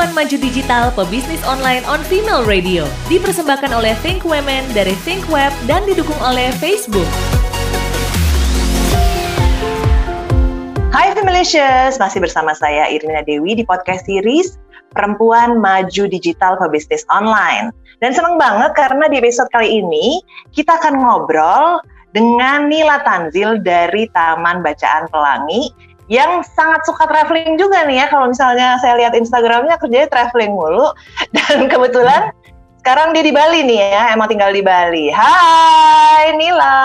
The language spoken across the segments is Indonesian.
Perempuan Maju Digital Pebisnis Online on Female Radio. Dipersembahkan oleh Think Women dari Think Web dan didukung oleh Facebook. Hai Femalicious, masih bersama saya Irina Dewi di podcast series Perempuan Maju Digital Pebisnis Online. Dan senang banget karena di episode kali ini kita akan ngobrol dengan Nila Tanzil dari Taman Bacaan Pelangi yang sangat suka traveling juga nih ya. Kalau misalnya saya lihat Instagramnya kerjanya traveling mulu. Dan kebetulan sekarang dia di Bali nih ya, emang tinggal di Bali. Hai Nila.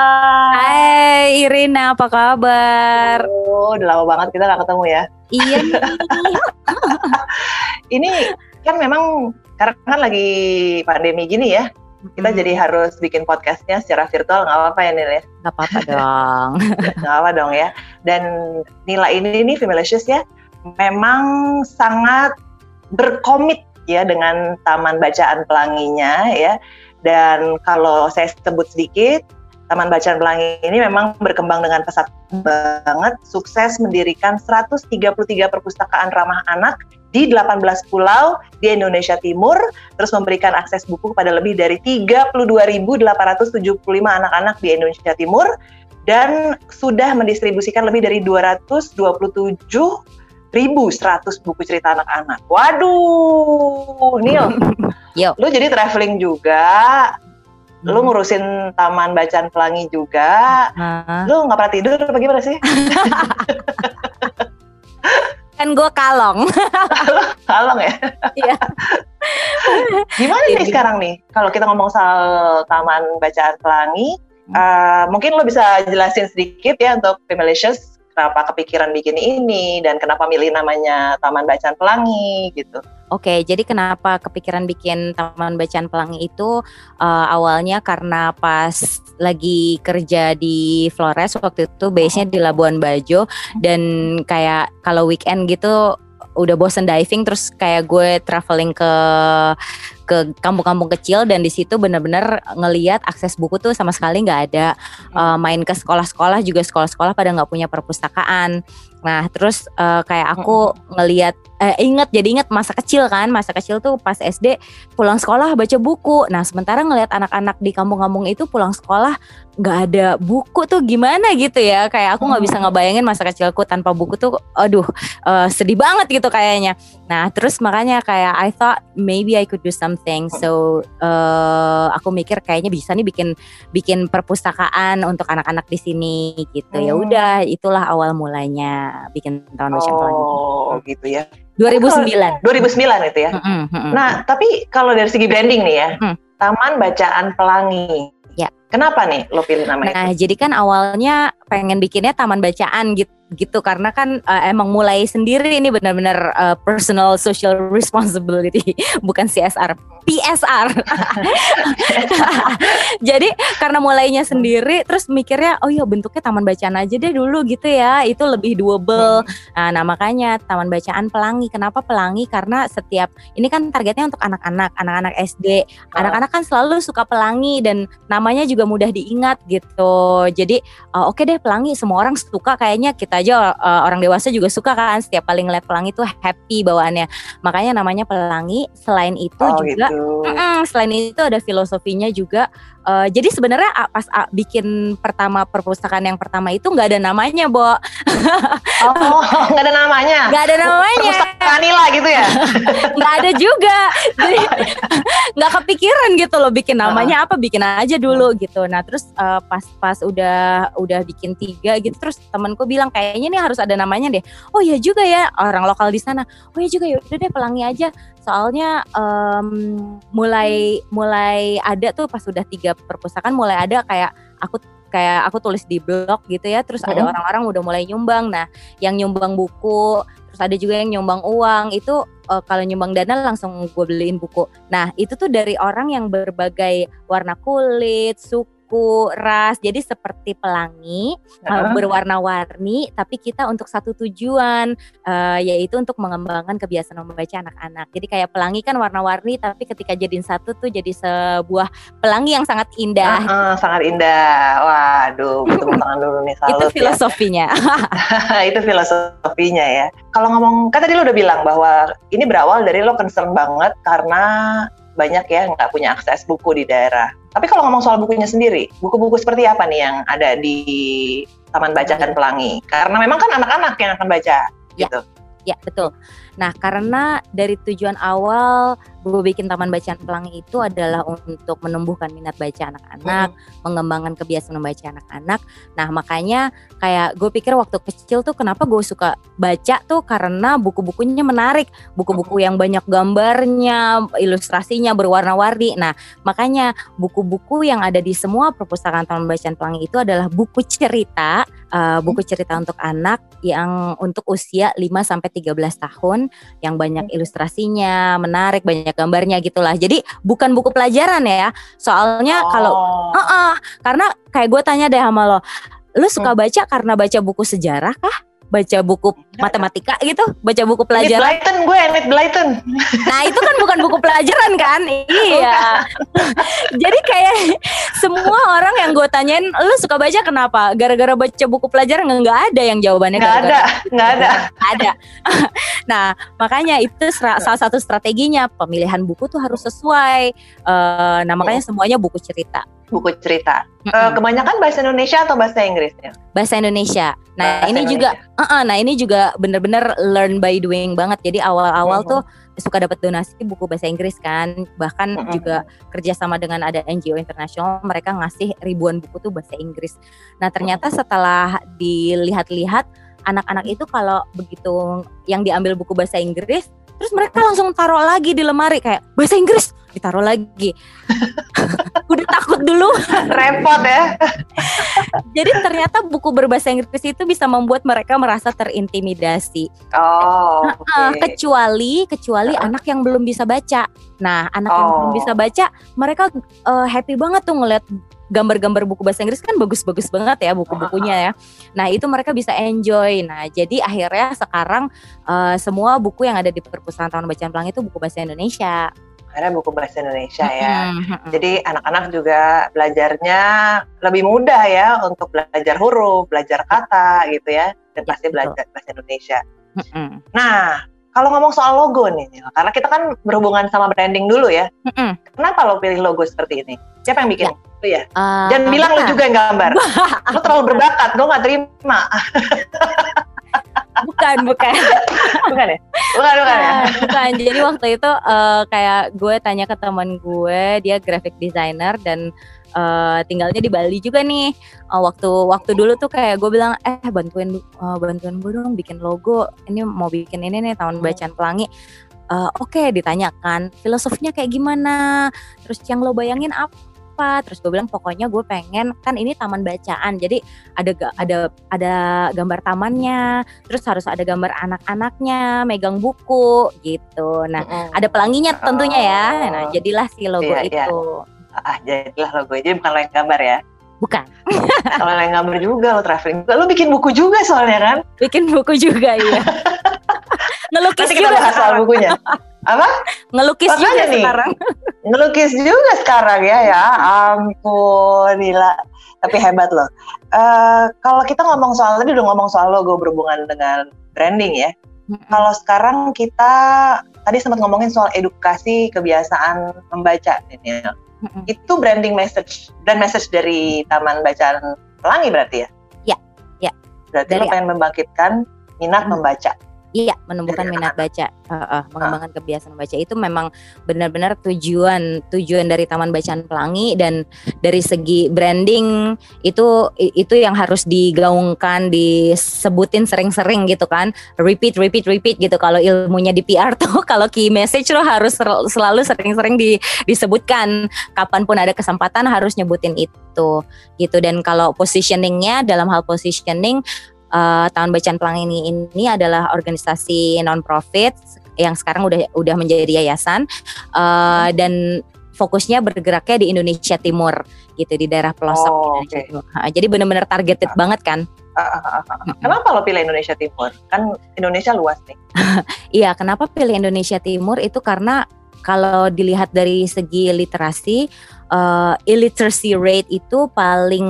Hai Irina, apa kabar? Oh, udah lama banget kita gak ketemu ya. Iya Ini kan memang karena kan lagi pandemi gini ya, kita hmm. jadi harus bikin podcastnya secara virtual nggak apa-apa ya Nila ya? Nggak apa-apa dong. nggak apa dong ya. Dan Nila ini ini Femalicious ya, memang sangat berkomit ya dengan Taman Bacaan Pelanginya ya. Dan kalau saya sebut sedikit, Taman Bacaan Pelangi ini memang berkembang dengan pesat banget, sukses mendirikan 133 perpustakaan ramah anak di 18 pulau di Indonesia Timur, terus memberikan akses buku kepada lebih dari 32.875 anak-anak di Indonesia Timur, dan sudah mendistribusikan lebih dari 227 ribu 100 buku cerita anak-anak. Waduh, Nil, Yo. lu jadi traveling juga, lu hmm. ngurusin taman bacaan pelangi juga, uh. lu nggak pernah tidur apa gimana sih? kan gue kalong. kalong ya? Iya. Gimana nih iya. sekarang nih kalau kita ngomong soal Taman Bacaan Pelangi, uh, mungkin lo bisa jelasin sedikit ya untuk Femalicious kenapa kepikiran bikin ini dan kenapa milih namanya Taman Bacaan Pelangi gitu. Oke, jadi kenapa kepikiran bikin Taman Bacaan Pelangi itu uh, awalnya karena pas lagi kerja di Flores waktu itu base-nya di Labuan Bajo dan kayak kalau weekend gitu udah bosen diving terus kayak gue traveling ke ke kampung-kampung kecil dan di situ bener-bener ngeliat akses buku tuh sama sekali nggak ada. Uh, main ke sekolah-sekolah juga sekolah-sekolah pada nggak punya perpustakaan. Nah terus uh, kayak aku ngeliat eh, inget jadi inget masa kecil kan masa kecil tuh pas SD pulang sekolah baca buku. Nah sementara ngeliat anak-anak di kampung-kampung itu pulang sekolah nggak ada buku tuh gimana gitu ya. Kayak aku nggak bisa ngebayangin masa kecilku tanpa buku tuh aduh uh, sedih banget gitu kayaknya. Nah terus makanya kayak I thought maybe I could do some something. So uh, aku mikir kayaknya bisa nih bikin bikin perpustakaan untuk anak-anak di sini gitu. Ya hmm. Ya udah, itulah awal mulanya bikin tahun Ocean Oh, gitu ya. 2009. 2009 itu ya. Mm -hmm, nah, tapi kalau dari segi branding nih ya, mm. Taman Bacaan Pelangi. Ya. Kenapa nih lo pilih nama nah, itu? Nah, jadi kan awalnya pengen bikinnya taman bacaan gitu gitu. Karena kan uh, emang mulai sendiri ini benar-benar uh, personal social responsibility bukan CSR PSR jadi karena mulainya sendiri terus mikirnya oh ya bentuknya taman bacaan aja deh dulu gitu ya. Itu lebih doable. Nah, nah makanya taman bacaan pelangi. Kenapa pelangi? Karena setiap ini kan targetnya untuk anak-anak anak-anak SD anak-anak kan selalu suka pelangi dan namanya juga mudah diingat gitu. Jadi uh, oke okay deh pelangi. Semua orang suka kayaknya kita aja uh, orang dewasa juga suka kan setiap kali ngeliat pelangi itu happy bawaannya makanya namanya pelangi selain itu oh, juga gitu. mm -mm, selain itu ada filosofinya juga Uh, jadi sebenarnya pas uh, bikin pertama perpustakaan yang pertama itu nggak ada namanya, Bo. oh, nggak ada namanya. Nggak ada namanya. Perpustakaan Nila gitu ya? Nggak ada juga. Jadi nggak kepikiran gitu loh bikin namanya apa, bikin aja dulu gitu. Nah terus uh, pas pas udah udah bikin tiga gitu, terus temanku bilang kayaknya nih harus ada namanya deh. Oh ya juga ya orang lokal di sana. Oh ya juga ya udah deh pelangi aja soalnya um, mulai mulai ada tuh pas udah tiga perpustakaan mulai ada kayak aku kayak aku tulis di blog gitu ya terus ada orang-orang udah mulai nyumbang. Nah yang nyumbang buku terus ada juga yang nyumbang uang itu uh, kalau nyumbang dana langsung gue beliin buku. Nah itu tuh dari orang yang berbagai warna kulit suku buku ras. Jadi seperti pelangi uh, berwarna-warni, tapi kita untuk satu tujuan, uh, yaitu untuk mengembangkan kebiasaan membaca anak-anak. Jadi kayak pelangi kan warna-warni, tapi ketika jadiin satu tuh jadi sebuah pelangi yang sangat indah. Uh, uh, sangat indah. Waduh, tepuk tangan dulu nih. Salut, itu ya. filosofinya. Ya. itu filosofinya ya. Kalau ngomong, kan tadi lo udah bilang bahwa ini berawal dari lo concern banget karena banyak ya nggak punya akses buku di daerah. Tapi kalau ngomong soal bukunya sendiri, buku-buku seperti apa nih yang ada di Taman Bacaan Pelangi? Karena memang kan anak-anak yang akan baca, ya. gitu. Ya betul. Nah karena dari tujuan awal gue bikin Taman Bacaan Pelangi itu adalah untuk menumbuhkan minat baca anak-anak, hmm. mengembangkan kebiasaan membaca anak-anak. Nah makanya kayak gue pikir waktu kecil tuh kenapa gue suka baca tuh karena buku-bukunya menarik, buku-buku yang banyak gambarnya, ilustrasinya berwarna-warni. Nah makanya buku-buku yang ada di semua perpustakaan Taman Bacaan Pelangi itu adalah buku cerita, uh, buku cerita untuk anak yang untuk usia 5 sampai 13 tahun yang banyak ilustrasinya, menarik, banyak gambarnya gitulah. Jadi bukan buku pelajaran ya. Soalnya oh. kalau uh -uh, karena kayak gue tanya deh sama lo, lu suka hmm. baca karena baca buku sejarah kah? Baca buku matematika gitu, baca buku pelajaran. Blyton gue, Enid Blyton. Nah itu kan bukan buku pelajaran kan? iya. Jadi kayak semua orang yang gue tanyain, lu suka baca kenapa? Gara-gara baca buku pelajaran nggak ada yang jawabannya. Nggak ada, nggak ada. ada. nah makanya itu salah satu strateginya pemilihan buku tuh harus sesuai. Uh, nah makanya semuanya buku cerita buku cerita. Mm -hmm. uh, kebanyakan bahasa Indonesia atau bahasa Inggris ya? Bahasa Indonesia. Nah bahasa ini Indonesia. juga, uh -uh, nah ini juga bener-bener learn by doing banget. Jadi awal-awal mm -hmm. tuh suka dapat donasi buku bahasa Inggris kan, bahkan mm -hmm. juga kerjasama dengan ada NGO internasional, mereka ngasih ribuan buku tuh bahasa Inggris. Nah ternyata setelah dilihat-lihat anak-anak itu kalau begitu yang diambil buku bahasa Inggris, terus mereka langsung taruh lagi di lemari kayak bahasa Inggris ditaruh lagi. Udah takut dulu. Repot ya. Jadi ternyata buku berbahasa Inggris itu bisa membuat mereka merasa terintimidasi. Oh. Okay. kecuali kecuali uh. anak yang belum bisa baca. Nah, anak oh. yang belum bisa baca, mereka uh, happy banget tuh ngeliat gambar-gambar buku bahasa Inggris kan bagus-bagus banget ya buku-bukunya ya. Nah itu mereka bisa enjoy. Nah jadi akhirnya sekarang uh, semua buku yang ada di perpustakaan Taman Bacaan Pelangi itu buku bahasa Indonesia karena buku bahasa Indonesia ya. Jadi anak-anak juga belajarnya lebih mudah ya untuk belajar huruf, belajar kata gitu ya, dan ya, pasti belajar bahasa Indonesia. Nah, kalau ngomong soal logo nih, karena kita kan berhubungan sama branding dulu ya. Kenapa lo pilih logo seperti ini? Siapa yang bikin? Ya. Itu ya. Uh, Jangan bilang lo juga yang gambar. lo terlalu berbakat, gue nggak terima. bukan bukan. Bukan ya? Bukan bukan ya? Bukan jadi waktu itu uh, kayak gue tanya ke teman gue dia graphic designer dan uh, tinggalnya di Bali juga nih. Uh, waktu waktu dulu tuh kayak gue bilang eh bantuin uh, bantuin gue dong bikin logo. Ini mau bikin ini nih tahun bacaan pelangi. Uh, oke okay, ditanyakan filosofinya kayak gimana? Terus yang lo bayangin apa apa terus gue bilang pokoknya gue pengen kan ini taman bacaan jadi ada ada ada gambar tamannya terus harus ada gambar anak-anaknya megang buku gitu nah mm. ada pelanginya tentunya ya nah oh. jadilah si logo iya, iya. itu iya. ah jadilah logo jadi bukan lo yang gambar ya Bukan. Kalau yang gambar juga lo traveling. Lo bikin buku juga soalnya kan? Bikin buku juga iya. Ngelukis Nanti kita juga bahas soal bukunya. Apa? Ngelukis Makanya juga nih, sekarang. Ngelukis juga sekarang ya ya. Ampun, gila. Tapi hebat loh. Uh, kalau kita ngomong soal tadi udah ngomong soal logo berhubungan dengan branding ya. Kalau sekarang kita tadi sempat ngomongin soal edukasi kebiasaan membaca ini ya. Mm-hmm. Itu branding message dan message dari Taman Bacaan Pelangi berarti ya? Ya, ya. Berarti dari lo pengen membangkitkan minat mm-hmm. membaca. Iya, menumbuhkan minat baca, uh, uh, mengembangkan kebiasaan baca itu memang benar-benar tujuan tujuan dari Taman Bacaan Pelangi dan dari segi branding itu itu yang harus digaungkan, disebutin sering-sering gitu kan, repeat, repeat, repeat gitu. Kalau ilmunya di PR tuh, kalau key message lo harus selalu sering-sering di, disebutkan. Kapan pun ada kesempatan harus nyebutin itu gitu. Dan kalau positioningnya dalam hal positioning uh, Tahun Bacaan Pelangi ini ini adalah organisasi non profit yang sekarang udah udah menjadi yayasan uh, dan fokusnya bergeraknya di Indonesia Timur gitu di daerah pelosok Oh, Indonesia. Timur. Ha, jadi benar-benar targeted banget kan. Ah, ah, ah. Kenapa lo pilih Indonesia Timur? Kan Indonesia luas nih. Iya, kenapa pilih Indonesia Timur itu karena kalau dilihat dari segi literasi, eh, illiteracy rate itu paling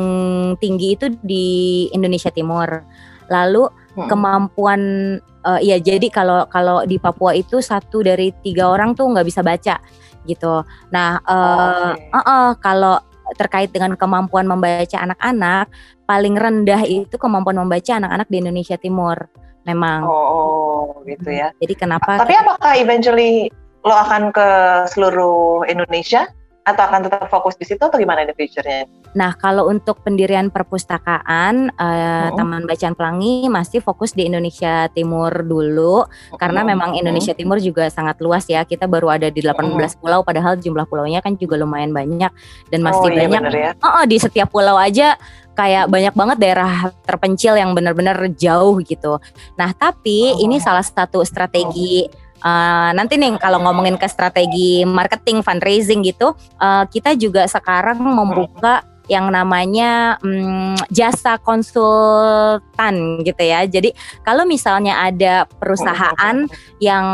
tinggi itu di Indonesia Timur. Lalu Hmm. kemampuan, eh, ya jadi kalau kalau di Papua itu satu dari tiga orang tuh nggak bisa baca gitu. Nah, eh, Oke. eh, eh, kalau terkait dengan kemampuan membaca anak-anak, paling rendah itu kemampuan membaca anak-anak di Indonesia Timur. Memang. Oh, oh, gitu ya. Jadi kenapa? Tapi apakah eventually lo akan ke seluruh Indonesia atau akan tetap fokus di situ atau gimana di future-nya? Nah, kalau untuk pendirian perpustakaan eh, Hmm. Taman Bacaan Pelangi masih fokus di Indonesia Timur dulu karena Hmm. memang Indonesia Timur juga sangat luas ya. Kita baru ada di 18 pulau padahal jumlah pulaunya kan juga lumayan banyak dan masih oh, iya banyak ya. Oh, oh, di setiap pulau aja kayak banyak banget daerah terpencil yang benar-benar jauh gitu. Nah, tapi Oh. ini salah satu strategi eh, nanti nih kalau ngomongin ke strategi marketing fundraising gitu, eh, kita juga sekarang membuka yang namanya mm, jasa konsultan gitu ya. Jadi kalau misalnya ada perusahaan yang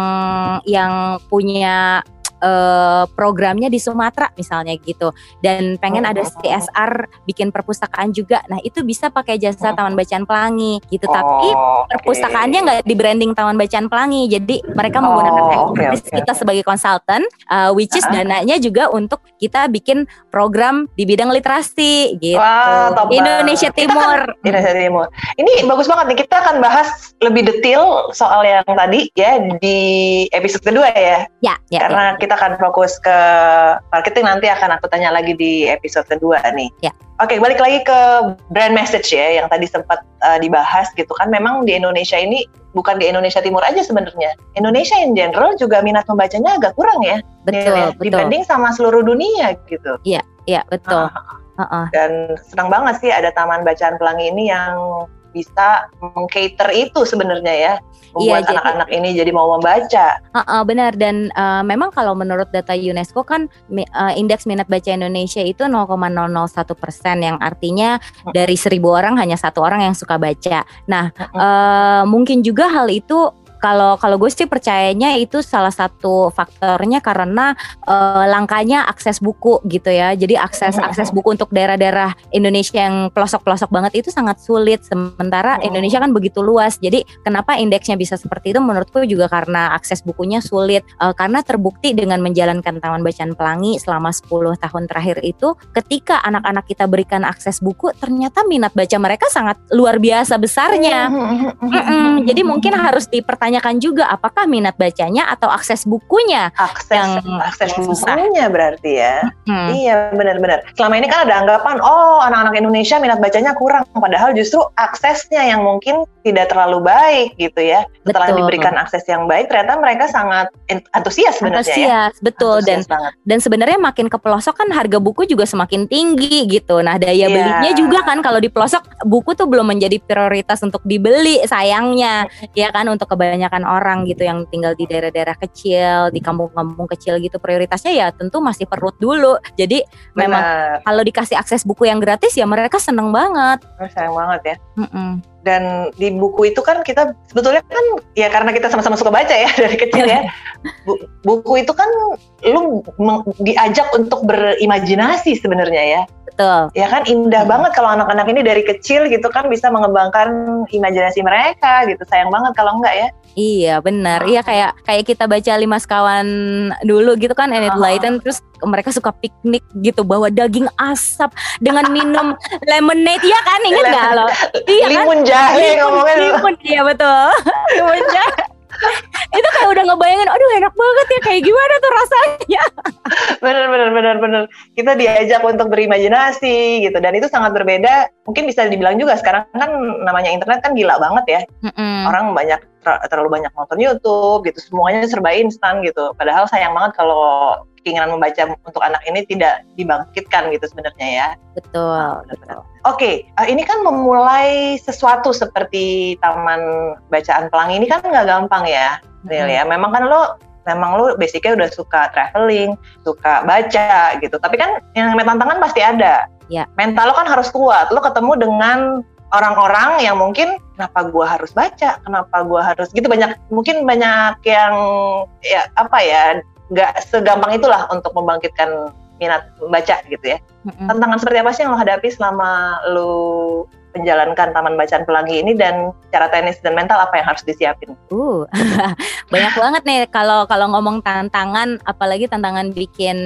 yang punya eh, programnya di Sumatera misalnya gitu dan pengen ada CSR bikin perpustakaan juga. Nah, itu bisa pakai jasa Taman Bacaan Pelangi gitu. Tapi Oh, oke. perpustakaannya nggak di branding Taman Bacaan Pelangi. Jadi mereka Oh, menggunakan expertise oke, kita oke. sebagai konsultan uh, which is dananya juga untuk kita bikin program di bidang literasi gitu. Wah, top Indonesia. Kita Timur. Indonesia Timur. Ini bagus banget nih. Kita akan bahas lebih detail soal yang tadi ya di episode kedua ya. Ya, ya, Karena kita akan fokus ke marketing nanti akan aku tanya lagi di episode kedua nih. Ya. Oke, balik lagi ke brand message ya yang tadi sempat uh, dibahas gitu kan. Memang di Indonesia ini bukan di Indonesia Timur aja sebenarnya. Indonesia in general juga minat membacanya agak kurang ya. betul, Ya, betul. Dibanding sama seluruh dunia gitu. Ya, betul. Ah, Heeh. dan senang banget sih ada Taman Bacaan Pelangi ini yang bisa mengcater itu sebenarnya ya. Membuat Iya, anak-anak ini jadi mau membaca. Heeh, benar dan uh, memang kalau menurut data UNESCO kan uh, indeks minat baca Indonesia itu 0,001 persen yang artinya dari seribu orang hanya satu orang yang suka baca. Nah uh, mungkin juga hal itu kalau kalau gue sih percayanya itu salah satu faktornya karena uh, langkanya akses buku gitu ya. Jadi akses akses buku untuk daerah-daerah Indonesia yang pelosok-pelosok banget itu sangat sulit. Sementara Oh. Indonesia kan begitu luas. Jadi kenapa indeksnya bisa seperti itu? Menurutku juga karena akses bukunya sulit. Uh, karena terbukti dengan menjalankan Taman Bacaan Pelangi selama 10 tahun terakhir itu, ketika anak-anak kita berikan akses buku, ternyata minat baca mereka sangat luar biasa besarnya. Mm-mm, jadi mungkin harus dipertanyakan juga apakah minat bacanya atau akses bukunya. akses yang- akses yang susah. bukunya berarti ya. Hmm. Iya benar-benar. Selama ini kan ada anggapan oh anak-anak Indonesia minat bacanya kurang, padahal justru aksesnya yang mungkin tidak terlalu baik gitu ya. Setelah Betul. diberikan akses yang baik, ternyata mereka sangat antusias sebenarnya ya. Antusias, betul dan Antusias banget. dan sebenarnya makin ke pelosok kan harga buku juga semakin tinggi gitu. Nah, daya Iya. belinya juga kan kalau di pelosok buku tuh belum menjadi prioritas untuk dibeli sayangnya. Ya kan untuk kebanyakan orang gitu yang tinggal di daerah-daerah kecil, di kampung-kampung kecil gitu prioritasnya ya tentu masih perut dulu. Jadi memang Benar. kalau dikasih akses buku yang gratis ya mereka seneng banget. sayang banget ya. Mm-mm. dan di buku itu kan kita sebetulnya kan ya karena kita sama-sama suka baca ya dari kecil ya Bu- buku itu kan lu diajak untuk berimajinasi sebenarnya ya Betul. ya kan indah Hmm. banget kalau anak-anak ini dari kecil gitu kan bisa mengembangkan imajinasi mereka gitu sayang banget kalau enggak ya Iya benar. Iya kayak kayak kita baca lima sekawan dulu gitu kan Enid Ah. Blyton terus mereka suka piknik gitu bawa daging asap dengan minum lemonade ya kan inget nggak lo? Iya kan? limun jahe Limun, ngomongnya limun, iya betul. Limun jahe. itu kayak udah ngebayangin, aduh enak banget ya kayak gimana tuh rasanya. bener bener bener bener kita diajak untuk berimajinasi gitu dan itu sangat berbeda mungkin bisa dibilang juga sekarang kan namanya internet kan gila banget ya Mm-mm. orang banyak ter- terlalu banyak nonton YouTube gitu semuanya serba instan gitu padahal sayang banget kalau keinginan membaca untuk anak ini tidak dibangkitkan gitu sebenarnya ya Betul. benar-benar. Oke, eh, ini kan memulai sesuatu seperti Taman Bacaan Pelangi ini kan nggak gampang ya, Nil ya. Memang kan lo memang lu basicnya udah suka traveling, suka baca gitu. Tapi kan yang namanya tantangan pasti ada. Ya. Mental lo kan harus kuat. Lo ketemu dengan orang-orang yang mungkin kenapa gua harus baca, kenapa gua harus gitu banyak mungkin banyak yang ya apa ya nggak segampang itulah untuk membangkitkan minat membaca gitu ya. Tantangan seperti apa sih yang lo hadapi selama lo menjalankan Taman Bacaan Pelangi ini dan cara teknis dan mental apa yang harus disiapin? Uh, banyak banget nih kalau kalau ngomong tantangan, apalagi tantangan bikin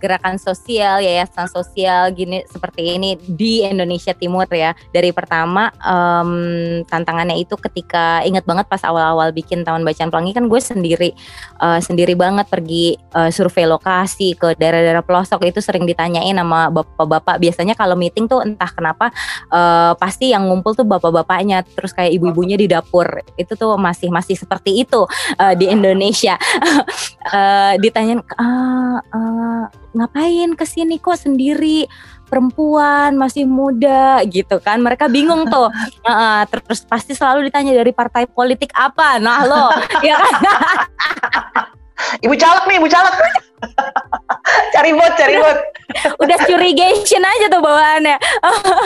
gerakan sosial, yayasan sosial gini seperti ini di Indonesia Timur ya. Dari pertama em, tantangannya itu ketika ingat banget pas awal-awal bikin Taman Bacaan Pelangi kan gue sendiri eh, sendiri banget pergi eh, survei lokasi ke daerah-daerah pelosok itu sering ditanyain sama bapak-bapak. Biasanya kalau meeting tuh entah kenapa eh, pasti yang ngumpul tuh bapak-bapaknya, terus kayak ibu-ibunya di dapur. Itu tuh masih masih seperti itu eh, di Indonesia. Eh, ditanyain "Ah, eh, ngapain ke sini kok sendiri? Perempuan masih muda gitu kan. Mereka bingung tuh. Heeh, terus pasti selalu ditanya dari partai politik apa? Nah lo ya kan? Ibu caleg nih, ibu caleg. cari bot, cari bot. udah curigation aja tuh bawaannya.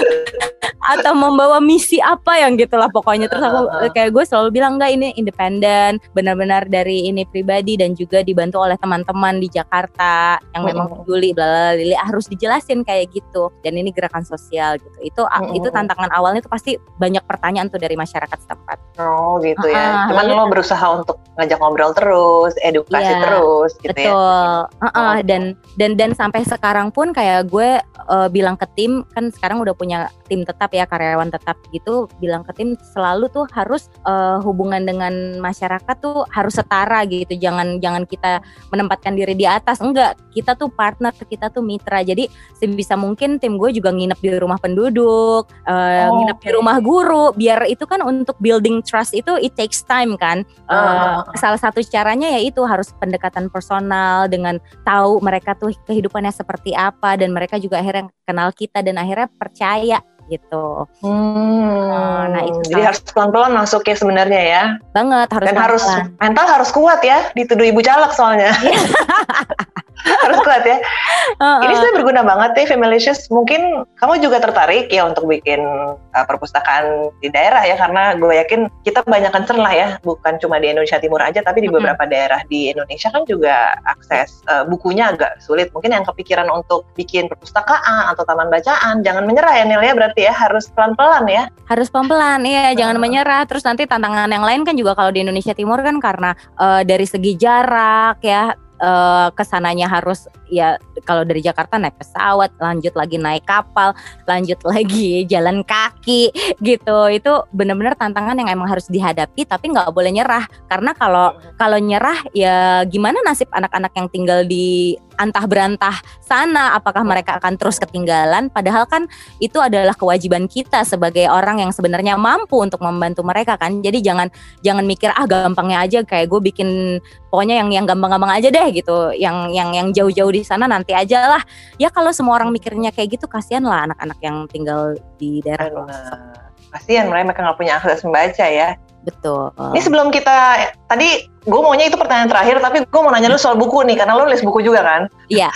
Atau membawa misi apa yang gitulah pokoknya. Terus aku kayak gue selalu bilang enggak ini independen benar-benar dari ini pribadi dan juga dibantu oleh teman-teman di Jakarta yang memang peduli bla harus dijelasin kayak gitu. Dan ini gerakan sosial gitu. Itu itu tantangan awalnya tuh pasti banyak pertanyaan tuh dari masyarakat setempat. Oh gitu ya. Cuman lo berusaha untuk ngajak ngobrol terus, edukasi Iya, terus gitu ya. Betul. Heeh, Oh. dan dan dan sampai sekarang pun kayak gue eh, bilang ke tim kan sekarang udah punya tim tetap ya karyawan tetap gitu bilang ke tim selalu tuh harus eh, hubungan dengan masyarakat tuh harus setara gitu. Jangan jangan kita menempatkan diri di atas. Enggak, kita tuh partner, kita tuh mitra. Jadi sebisa mungkin tim gue juga nginep di rumah penduduk, eh, Oh, nginep di rumah guru biar itu kan untuk building trust itu it takes time kan. Eh, Ah. salah satu caranya yaitu harus pendekatan personal dengan tahu mereka tuh kehidupannya seperti apa dan mereka juga akhirnya kenal kita dan akhirnya percaya gitu Hmm, nah, itu jadi harus pelan-pelan masuk ya sebenarnya ya. banget harus Dan harus mental harus kuat ya. Dituduh ibu caleg soalnya. harus kuat ya. Heeh. Ini sebenarnya berguna banget ya Femalicious. Mungkin kamu juga tertarik ya untuk bikin uh, perpustakaan di daerah ya karena gue yakin kita banyak concern lah ya, bukan cuma di Indonesia Timur aja tapi di beberapa daerah di Indonesia kan juga akses uh, bukunya agak sulit. Mungkin yang kepikiran untuk bikin perpustakaan atau taman bacaan jangan menyerah ya Nil ya berarti ya harus pelan-pelan ya. harus pelan-pelan iya jangan Heeh. menyerah terus nanti tantangan yang lain kan juga kalau di Indonesia Timur kan karena eh, dari segi jarak ya eh, ke sananya harus ya kalau dari Jakarta naik pesawat lanjut lagi naik kapal lanjut lagi jalan kaki gitu. Itu benar-benar tantangan yang emang harus dihadapi tapi nggak boleh nyerah. Karena kalau kalau nyerah ya gimana nasib anak-anak yang tinggal di antah berantah sana? Apakah mereka akan terus ketinggalan? Padahal kan itu adalah kewajiban kita sebagai orang yang sebenarnya mampu untuk membantu mereka kan? Jadi jangan jangan mikir ah gampangnya aja kayak gue bikin pokoknya yang yang gampang-gampang aja deh gitu. Yang yang yang jauh-jauh di sana nanti aja lah ya kalau semua orang mikirnya kayak gitu kasihan lah anak-anak yang tinggal di daerah pelosok. Kasihan mereka nggak punya akses membaca ya. betul Ini sebelum kita tadi gue maunya itu pertanyaan terakhir tapi gue mau nanya lu soal buku nih karena lu nulis buku juga kan? Iya.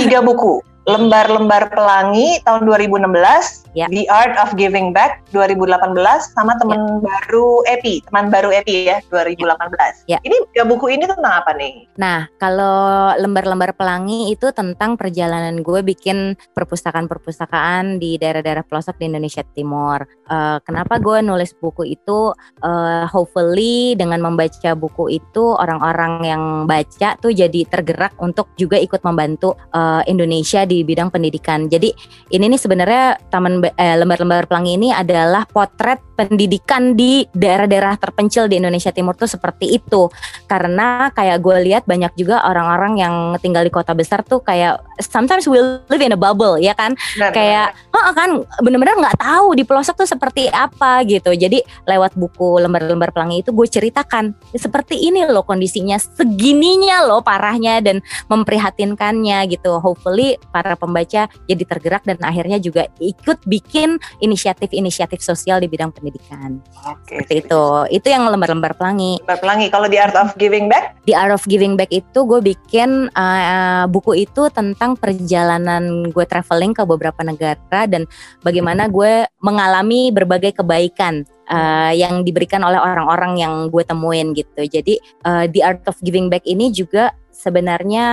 Tiga buku. Lembar-lembar Pelangi tahun 2016, Ya. The Art of Giving Back 2018 sama teman baru Epi, teman baru Epi ya 2018. Ya. Ini tiga buku ini tentang apa nih? Nah, kalau lembar-lembar pelangi itu tentang perjalanan gue bikin perpustakaan-perpustakaan di daerah-daerah pelosok di Indonesia Timur. Eh, kenapa gue nulis buku itu? Eh, hopefully dengan membaca buku itu orang-orang yang baca tuh jadi tergerak untuk juga ikut membantu eh, Indonesia di bidang pendidikan. Jadi ini nih sebenarnya taman lembar-lembar pelangi ini adalah potret pendidikan di daerah-daerah terpencil di Indonesia Timur tuh seperti itu. Karena kayak gue lihat banyak juga orang-orang yang tinggal di kota besar tuh kayak sometimes we live in a bubble ya kan? Benar, kayak oh kan? Bener-bener nggak tahu di pelosok tuh seperti apa gitu. Jadi lewat buku lembar-lembar pelangi itu gue ceritakan seperti ini loh kondisinya segininya loh parahnya dan memprihatinkannya gitu. Hopefully para pembaca jadi tergerak dan akhirnya juga ikut bikin inisiatif-inisiatif sosial di bidang pendidikan pendidikan. Oke. Seperti itu. Itu yang lembar-lembar pelangi. Lembar pelangi. Kalau di Art of Giving Back? Di Art of Giving Back itu gue bikin uh, buku itu tentang perjalanan gue traveling ke beberapa negara dan bagaimana gue mengalami berbagai kebaikan uh, yang diberikan oleh orang-orang yang gue temuin gitu. Jadi uh, di Art of Giving Back ini juga sebenarnya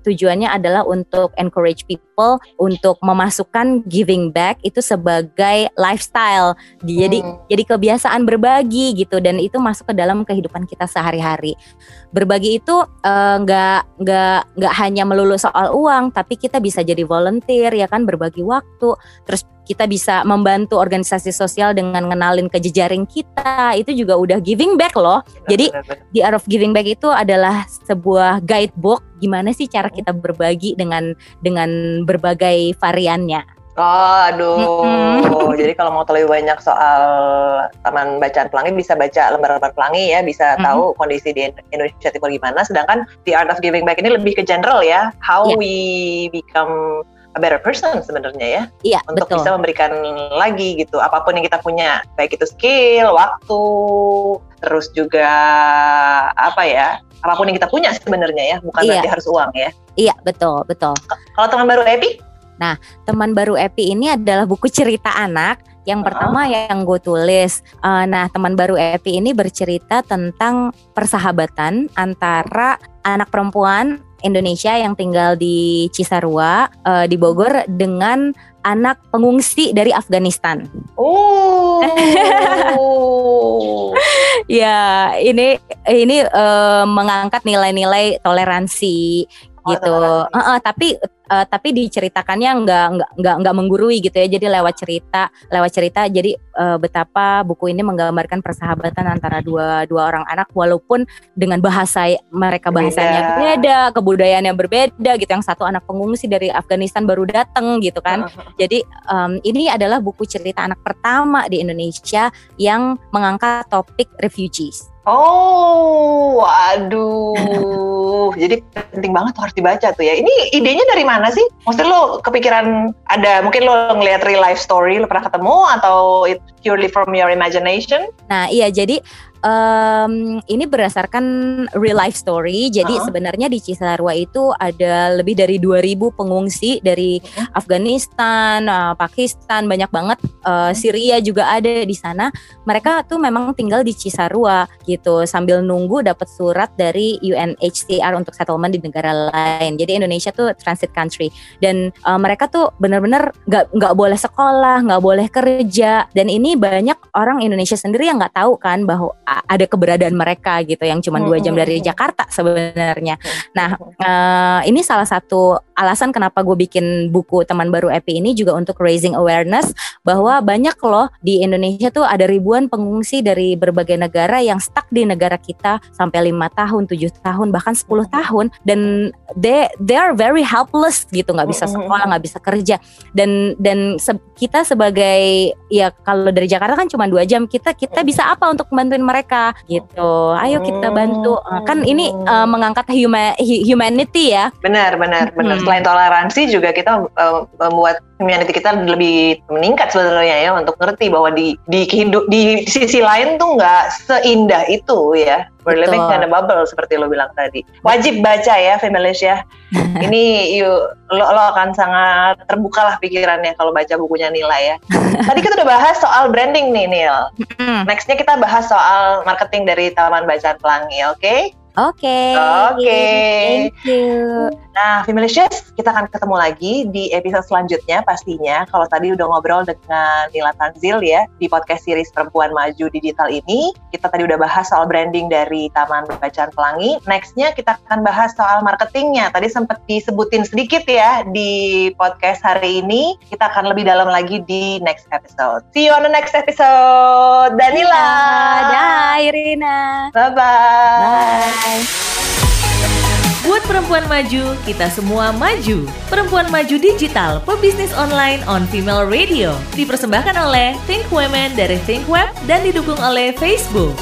tujuannya adalah untuk encourage people untuk memasukkan giving back itu sebagai lifestyle. Jadi hmm. jadi kebiasaan berbagi gitu dan itu masuk ke dalam kehidupan kita sehari-hari. Berbagi itu eh, nggak uh, nggak nggak hanya melulu soal uang, tapi kita bisa jadi volunteer ya kan berbagi waktu, terus kita bisa membantu organisasi sosial dengan ngenalin ke jejaring kita itu juga udah giving back loh. Jadi di Art of Giving Back itu adalah sebuah guidebook gimana sih cara kita berbagi dengan dengan berbagai variannya. Oh, aduh. Mm-hmm. Jadi kalau mau tahu lebih banyak soal Taman Bacaan Pelangi bisa baca lembar-lembar pelangi ya, bisa mm-hmm. tahu kondisi di Indonesia Timur gimana. Sedangkan The Art of Giving Back ini lebih ke general ya, how yeah. we become a better person sebenarnya ya. Iya, untuk betul. bisa memberikan lagi gitu apa pun yang kita punya, baik itu skill, waktu, terus juga apa ya, apa pun yang kita punya sebenarnya ya, bukan iya. berarti harus uang ya. Iya, betul, betul. Kalau teman baru Epi? Nah, teman baru Epi ini adalah buku cerita anak yang pertama yang gue tulis. Uh, nah, teman baru Epi ini bercerita tentang persahabatan antara anak perempuan Indonesia yang tinggal di Cisarua uh, di Bogor dengan anak pengungsi dari Afghanistan. Oh. ya, ini ini uh, mengangkat nilai-nilai toleransi oh, gitu. Uh, uh, tapi uh, tapi diceritakannya nggak nggak nggak nggak menggurui gitu ya. Jadi lewat cerita lewat cerita. Jadi uh, betapa buku ini menggambarkan persahabatan antara dua dua orang anak. Walaupun dengan bahasa mereka bahasanya beda, beda kebudayaan yang berbeda gitu. Yang satu anak pengungsi dari Afghanistan baru datang gitu kan. Jadi um, ini adalah buku cerita anak pertama di Indonesia yang mengangkat topik refugees Oh, waduh. Jadi penting banget tuh harus dibaca tuh ya. Ini idenya dari mana sih? Maksudnya lo kepikiran ada mungkin lo ngelihat real life story lo pernah ketemu atau it purely from your imagination? Nah, iya jadi um, ini berdasarkan real life story. Jadi uh -huh. sebenarnya di Cisarua itu ada lebih dari 2000 pengungsi dari uh -huh. Afghanistan, uh, Pakistan, banyak banget uh, Syria juga ada di sana. Mereka tuh memang tinggal di Cisarua gitu sambil nunggu dapat surat dari UNHCR untuk settlement di negara lain. Jadi Indonesia tuh transit country dan uh, mereka tuh benar-benar nggak nggak boleh sekolah, nggak boleh kerja dan ini banyak orang Indonesia sendiri yang nggak tahu kan bahwa ada keberadaan mereka gitu yang cuma dua jam dari Jakarta sebenarnya. Nah uh, ini salah satu alasan kenapa gue bikin buku teman baru Epi ini juga untuk raising awareness bahwa banyak loh di Indonesia tuh ada ribuan pengungsi dari berbagai negara yang stuck di negara kita sampai lima tahun, tujuh tahun, bahkan 10 tahun. Dan they they are very helpless gitu nggak bisa sekolah, nggak bisa kerja. Dan dan se kita sebagai ya kalau dari Jakarta kan cuma dua jam kita kita bisa apa untuk membantuin mereka mereka gitu. Ayo kita bantu. Uh, kan ini uh, mengangkat huma humanity ya. Benar, benar, benar. Hmm. Selain toleransi juga kita uh, membuat humanity kita lebih meningkat sebenarnya ya untuk ngerti bahwa di di hidup di sisi lain tuh nggak seindah itu ya. We're Betul. living in a bubble seperti lo bilang tadi. Wajib baca ya Femilis Ini yuk lo, lo akan sangat terbuka lah pikirannya kalau baca bukunya Nila ya. Tadi kita udah bahas soal branding nih Nil. Nextnya kita bahas soal marketing dari Taman Bacaan Pelangi, oke? Okay? Oke. Okay. Oke. Okay. Thank you. Nah, Femalicious, kita akan ketemu lagi di episode selanjutnya pastinya. Kalau tadi udah ngobrol dengan Nila Tanzil ya di podcast series Perempuan Maju Digital ini, kita tadi udah bahas soal branding dari Taman Bacaan Pelangi. Nextnya kita akan bahas soal marketingnya. Tadi sempat disebutin sedikit ya di podcast hari ini. Kita akan lebih dalam lagi di next episode. See you on the next episode. Danila. Dah, Irina. Bye-bye. Bye. Buat perempuan maju, kita semua maju. Perempuan Maju Digital, pebisnis online on Female Radio. Dipersembahkan oleh Think Women dari Think Web dan didukung oleh Facebook.